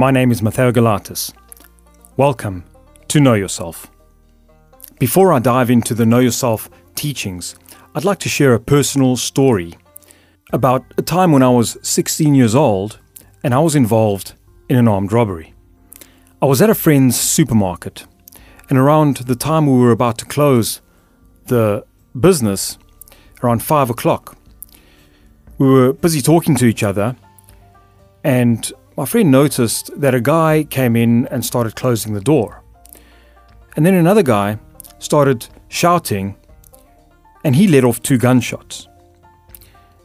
My name is Matteo Galatis. Welcome to Know Yourself. Before I dive into the Know Yourself teachings, I'd like to share a personal story about a time when I was 16 years old and I was involved in an armed robbery. I was at a friend's supermarket, and around the time we were about to close the business, around five o'clock, we were busy talking to each other, and my friend noticed that a guy came in and started closing the door. And then another guy started shouting, and he let off two gunshots.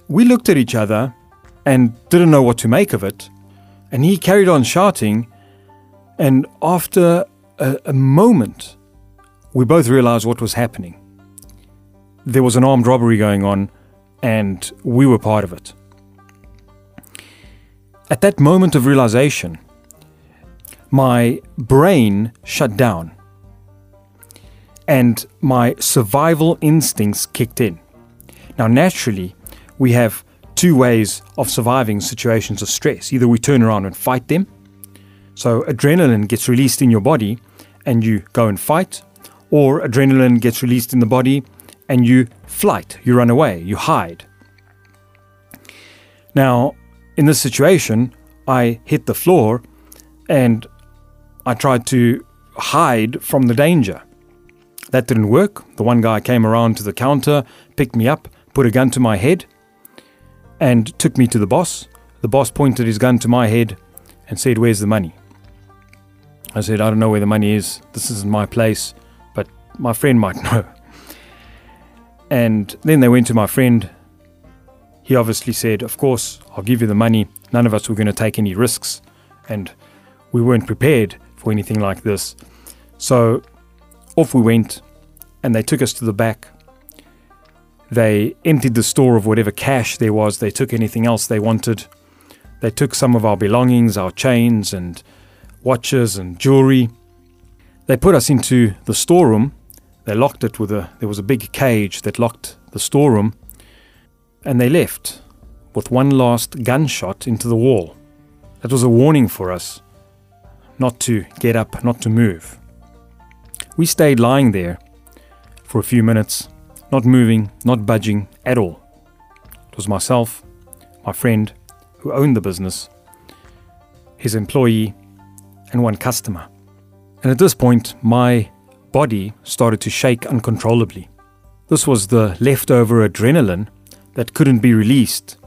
We looked at each other and didn't know what to make of it, and he carried on shouting and after a, a moment, we both realized what was happening. There was an armed robbery going on, and we were part of it. At that moment of realization, my brain shut down and my survival instincts kicked in. Now, naturally, we have two ways of surviving situations of stress. Either we turn around and fight them, so adrenaline gets released in your body and you go and fight, or adrenaline gets released in the body and you flight, you run away, you hide. Now, in this situation, I hit the floor and I tried to hide from the danger. That didn't work. The one guy came around to the counter, picked me up, put a gun to my head, and took me to the boss. The boss pointed his gun to my head and said, Where's the money? I said, I don't know where the money is. This isn't my place, but my friend might know. And then they went to my friend. He obviously said, Of course, I'll give you the money. None of us were going to take any risks. And we weren't prepared for anything like this. So off we went, and they took us to the back. They emptied the store of whatever cash there was. They took anything else they wanted. They took some of our belongings, our chains, and watches and jewelry. They put us into the storeroom. They locked it with a there was a big cage that locked the storeroom and they left with one last gunshot into the wall. That was a warning for us not to get up, not to move. We stayed lying there for a few minutes, not moving, not budging at all. It was myself, my friend who owned the business, his employee, and one customer. And at this point, my body started to shake uncontrollably. This was the leftover adrenaline that couldn't be released.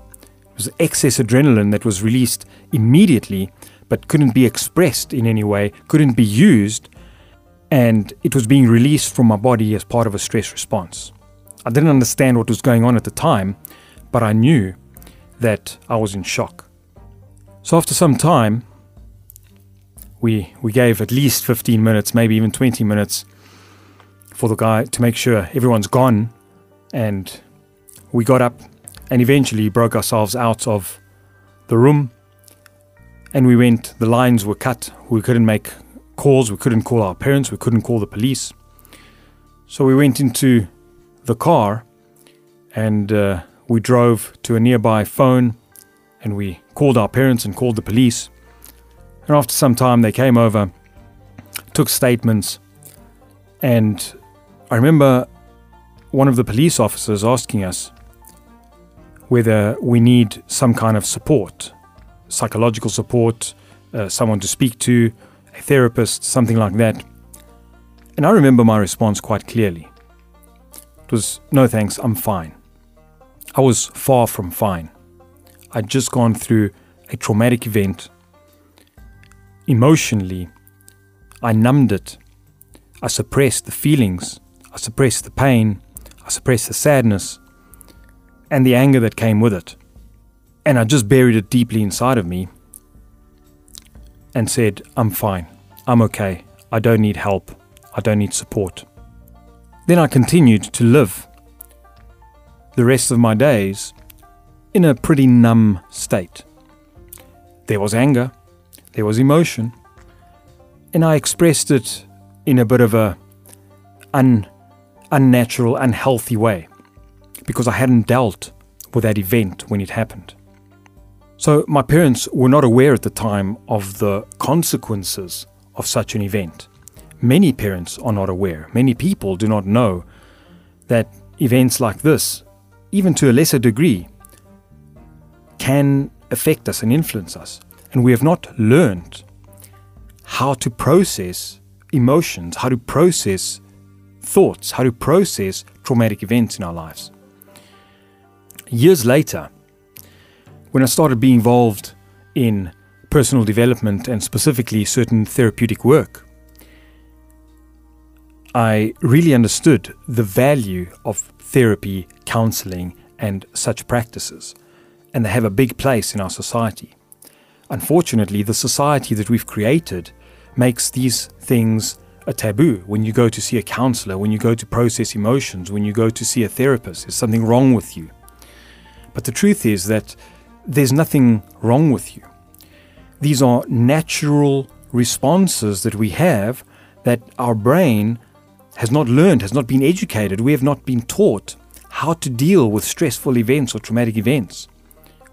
It was excess adrenaline that was released immediately but couldn't be expressed in any way, couldn't be used, and it was being released from my body as part of a stress response. I didn't understand what was going on at the time, but I knew that I was in shock. So after some time, we we gave at least 15 minutes, maybe even 20 minutes for the guy to make sure everyone's gone and we got up and eventually broke ourselves out of the room and we went the lines were cut. We couldn't make calls. We couldn't call our parents. We couldn't call the police. So we went into the car and uh, we drove to a nearby phone and we called our parents and called the police. And after some time, they came over, took statements, and I remember one of the police officers asking us whether we need some kind of support, psychological support, uh, someone to speak to, a therapist, something like that. And I remember my response quite clearly. It was, no thanks, I'm fine. I was far from fine. I'd just gone through a traumatic event Emotionally, I numbed it. I suppressed the feelings. I suppressed the pain. I suppressed the sadness and the anger that came with it. And I just buried it deeply inside of me and said, I'm fine. I'm okay. I don't need help. I don't need support. Then I continued to live the rest of my days in a pretty numb state. There was anger, there was emotion. And I expressed it in a bit of a un, unnatural, unhealthy way because I hadn't dealt with that event when it happened. So, my parents were not aware at the time of the consequences of such an event. Many parents are not aware, many people do not know that events like this, even to a lesser degree, can affect us and influence us. And we have not learned how to process emotions, how to process thoughts, how to process traumatic events in our lives. Years later, when I started being involved in personal development and specifically certain therapeutic work, I really understood the value of therapy, counseling, and such practices, and they have a big place in our society. Unfortunately, the society that we've created makes these things a taboo. When you go to see a counselor, when you go to process emotions, when you go to see a therapist, there's something wrong with you. But the truth is that there's nothing wrong with you. These are natural responses that we have that our brain has not learned, has not been educated. We have not been taught how to deal with stressful events or traumatic events.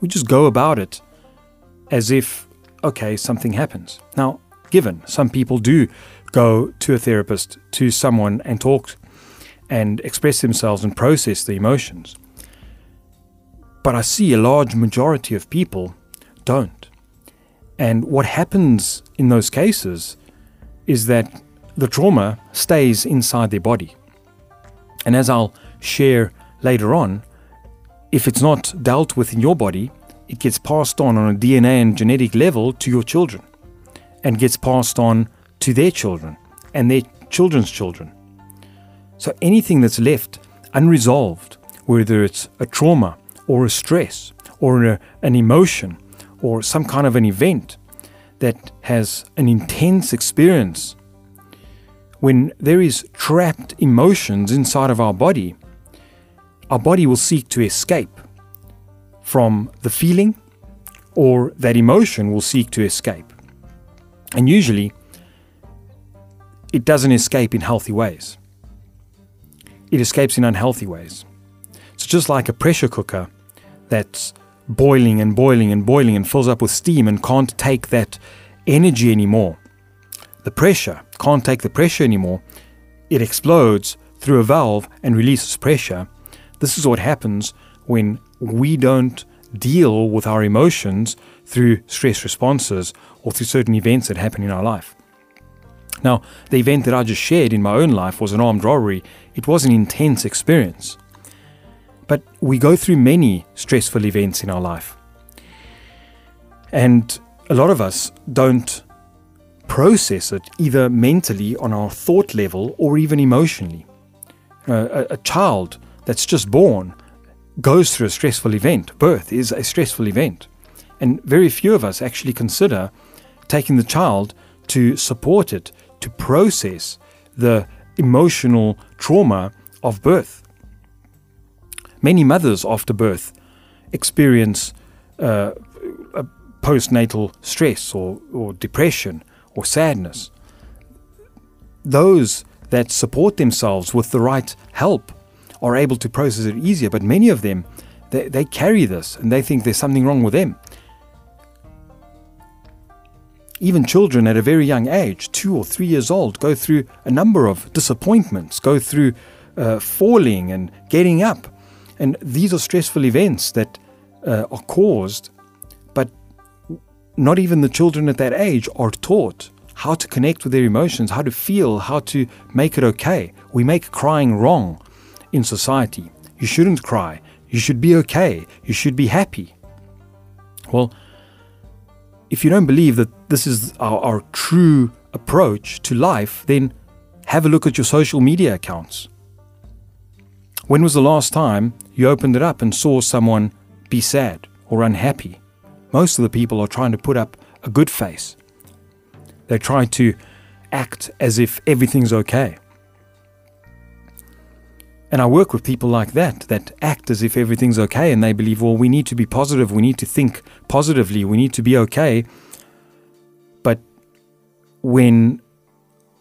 We just go about it as if, okay, something happens. Now, given some people do go to a therapist, to someone, and talk and express themselves and process the emotions. But I see a large majority of people don't. And what happens in those cases is that the trauma stays inside their body. And as I'll share later on, if it's not dealt with in your body, it gets passed on on a DNA and genetic level to your children and gets passed on to their children and their children's children. So anything that's left unresolved, whether it's a trauma or a stress or a, an emotion or some kind of an event that has an intense experience when there is trapped emotions inside of our body, our body will seek to escape from the feeling or that emotion will seek to escape. And usually, it doesn't escape in healthy ways. It escapes in unhealthy ways. It's just like a pressure cooker that's boiling and boiling and boiling and fills up with steam and can't take that energy anymore the pressure can't take the pressure anymore. It explodes through a valve and releases pressure. This is what happens when we don't deal with our emotions through stress responses or through certain events that happen in our life. Now, the event that I just shared in my own life was an armed robbery. It was an intense experience. But we go through many stressful events in our life. And a lot of us don't process it either mentally on our thought level or even emotionally. A, a child that's just born goes through a stressful event. Birth is a stressful event. And very few of us actually consider taking the child to support it, to process the emotional trauma of birth. Many mothers after birth experience uh, postnatal stress or, or depression or sadness. Those that support themselves with the right help are able to process it easier, but many of them, they, they carry this and they think there's something wrong with them. Even children at a very young age, two or three years old, go through a number of disappointments, go through uh, falling and getting up. And these are stressful events that uh, are caused but not even the children at that age are taught how to connect with their emotions, how to feel, how to make it okay. We make crying wrong in society. You shouldn't cry. You should be okay. You should be happy. Well, if you don't believe that this is our, our true approach to life, then have a look at your social media accounts. When was the last time you opened it up and saw someone be sad or unhappy? Most of the people are trying to put up a good face. They try to act as if everything's okay. And I work with people like that, that act as if everything's okay and they believe, well, we need to be positive, we need to think positively, we need to be okay. But when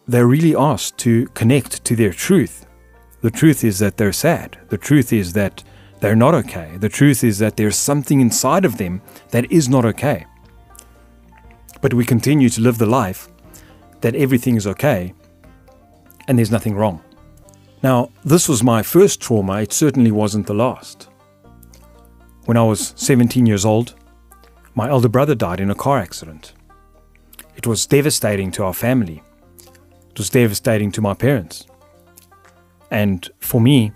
they're really asked to connect to their truth, the truth is that they're sad. The truth is that they're not okay. The truth is that there's something inside of them that is not okay. But we continue to live the life that everything is okay and there's nothing wrong. Now, this was my first trauma, it certainly wasn't the last. When I was 17 years old, my elder brother died in a car accident. It was devastating to our family. It was devastating to my parents. And for me,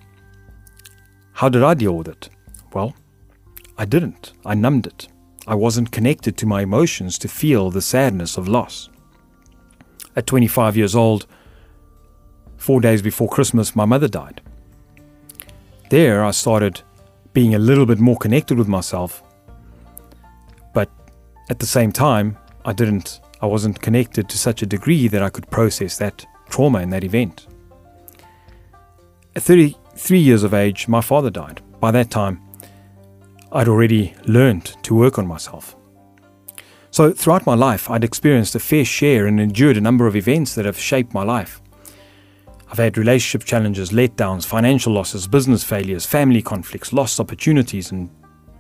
how did I deal with it? Well, I didn't. I numbed it. I wasn't connected to my emotions to feel the sadness of loss. At 25 years old, four days before Christmas, my mother died. There, I started being a little bit more connected with myself, but at the same time, I didn't, I wasn't connected to such a degree that I could process that trauma in that event. At 33 years of age, my father died. By that time, I'd already learned to work on myself. So, throughout my life, I'd experienced a fair share and endured a number of events that have shaped my life. I've had relationship challenges, letdowns, financial losses, business failures, family conflicts, lost opportunities, and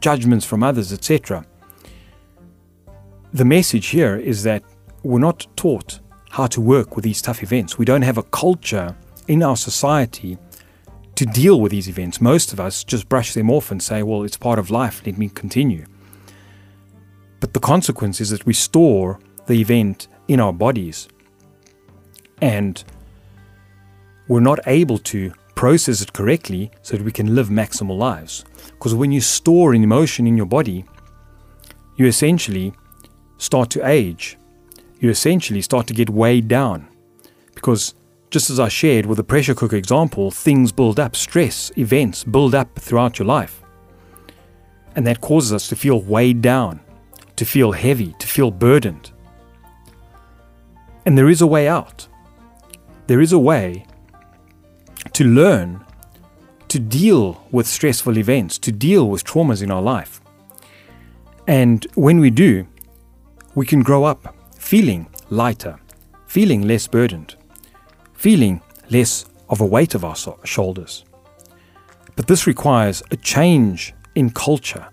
judgments from others, etc. The message here is that we're not taught how to work with these tough events. We don't have a culture in our society to deal with these events. Most of us just brush them off and say, well, it's part of life, let me continue. But the consequence is that we store the event in our bodies. And we're not able to process it correctly so that we can live maximal lives. Because when you store an emotion in your body, you essentially start to age. You essentially start to get weighed down. Because just as I shared with the pressure cooker example, things build up, stress, events build up throughout your life. And that causes us to feel weighed down, to feel heavy, to feel burdened. And there is a way out. There is a way to learn to deal with stressful events, to deal with traumas in our life. And when we do, we can grow up feeling lighter, feeling less burdened, feeling less of a weight of our shoulders. But this requires a change in culture,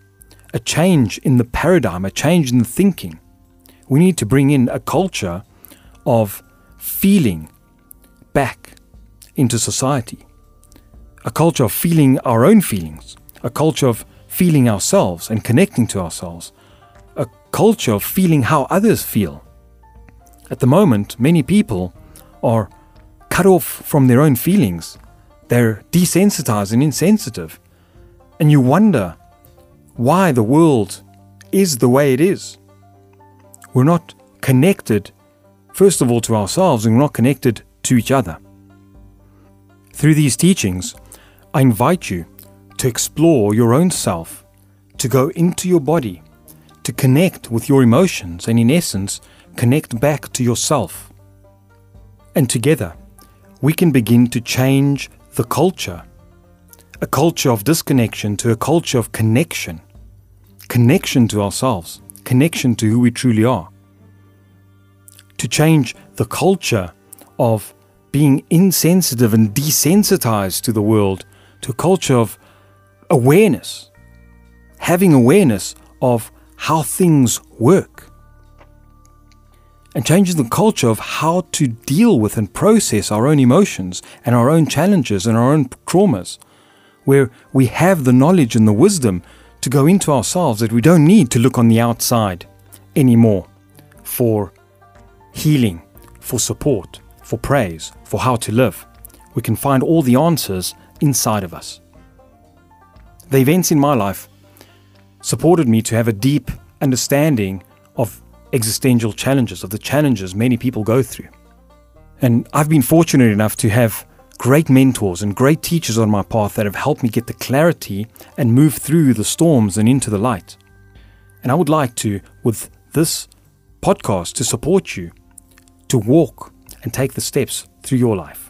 a change in the paradigm, a change in the thinking. We need to bring in a culture of feeling back into society. A culture of feeling our own feelings, a culture of feeling ourselves and connecting to ourselves, a culture of feeling how others feel. At the moment, many people are cut off from their own feelings. They're desensitized and insensitive. And you wonder why the world is the way it is. We're not connected, first of all, to ourselves, and we're not connected to each other. Through these teachings, I invite you to explore your own self, to go into your body, to connect with your emotions, and in essence, connect back to yourself. And together, we can begin to change the culture. A culture of disconnection to a culture of connection. Connection to ourselves, connection to who we truly are. To change the culture of being insensitive and desensitized to the world, to a culture of awareness, having awareness of how things work, and changing the culture of how to deal with and process our own emotions and our own challenges and our own traumas, where we have the knowledge and the wisdom to go into ourselves that we don't need to look on the outside anymore for healing, for support for praise, for how to live. We can find all the answers inside of us. The events in my life supported me to have a deep understanding of existential challenges, of the challenges many people go through. And I've been fortunate enough to have great mentors and great teachers on my path that have helped me get the clarity and move through the storms and into the light. And I would like to, with this podcast, to support you to walk and take the steps through your life.